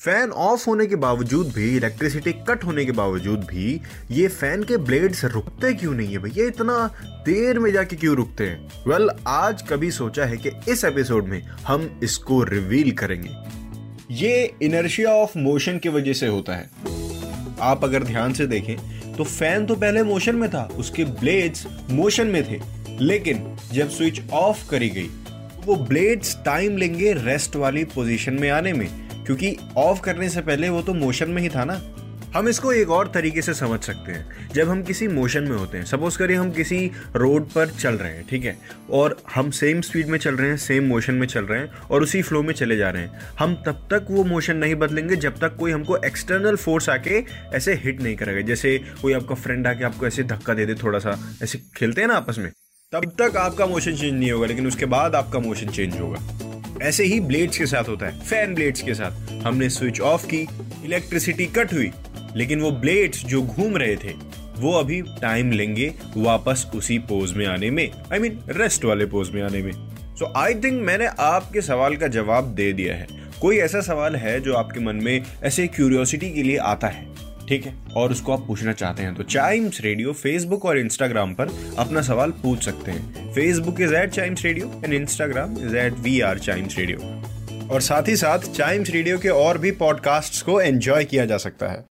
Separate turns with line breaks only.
Fan of होने के बावजूद भी इलेक्ट्रिसिटी कट होने के बावजूद भी ये फ़ैन के ब्लेड्स रुकते क्यों नहीं है भैया? इतना देर में जाके क्यों रुकते हैं? वेल well, आज कभी सोचा है कि इस एपिसोड में हम इसको रिवील करेंगे। ये इनर्शिया ऑफ़ मोशन की वजह से होता है। आप अगर ध्यान से देखें तो फ़ैन तो पहले मोशन में था उसके ब्लेड्स मोशन में थे। लेकिन जब स्विच ऑफ़ करी गई वो ब्लेड्स टाइम लेंगे रेस्ट वाली पोजीशन में आने में। क्योंकि ऑफ़ करने से पहले वो तो मोशन में ही था ना। हम इसको एक और तरीके से समझ सकते हैं। जब हम किसी मोशन में होते हैं सपोज़ करिए हम किसी रोड पर चल रहे हैं, ठीक है? और हम सेम स्पीड में चल रहे हैं सेम मोशन में चल रहे हैं और उसी फ्लो में चले जा रहे हैं। हम तब तक वो मोशन नहीं बदलेंगे जब तक कोई हमको एक्सटर्नल फोर्स आके ऐसे हिट नहीं करेगा। जैसे कोई आपका फ्रेंड आके आपको ऐसे धक्का दे दे थोड़ा सा ऐसे खेलते हैं ना आपस में, तब तक आपका मोशन चेंज नहीं होगा, लेकिन उसके बाद आपका मोशन चेंज होगा। ऐसे ही ब्लेड्स के साथ होता है, फ़ैन ब्लेड्स के साथ। हमने स्विच ऑफ़ की, इलेक्ट्रिसिटी कट हुई, लेकिन वो ब्लेड्स जो घूम रहे थे, वो अभी टाइम लेंगे वापस उसी पोज में आने में आई मीन रेस्ट वाले पोज में आने में। सो आई थिंक मैंने आपके सवाल का जवाब दे दिया है। कोई ऐसा सवाल है जो आपके मन में ऐसे क्यूरियोसिटी के लिए आता है? ठीक है, और उसको आप पूछना चाहते हैं तो चाइम्स रेडियो फेसबुक और इंस्टाग्राम पर अपना सवाल पूछ सकते हैं। Facebook is at Chimes radio and Instagram is at we are Chimes radio और साथ ही साथ चाइम्स रेडियो के और भी पॉडकास्ट को एंजॉय किया जा सकता है।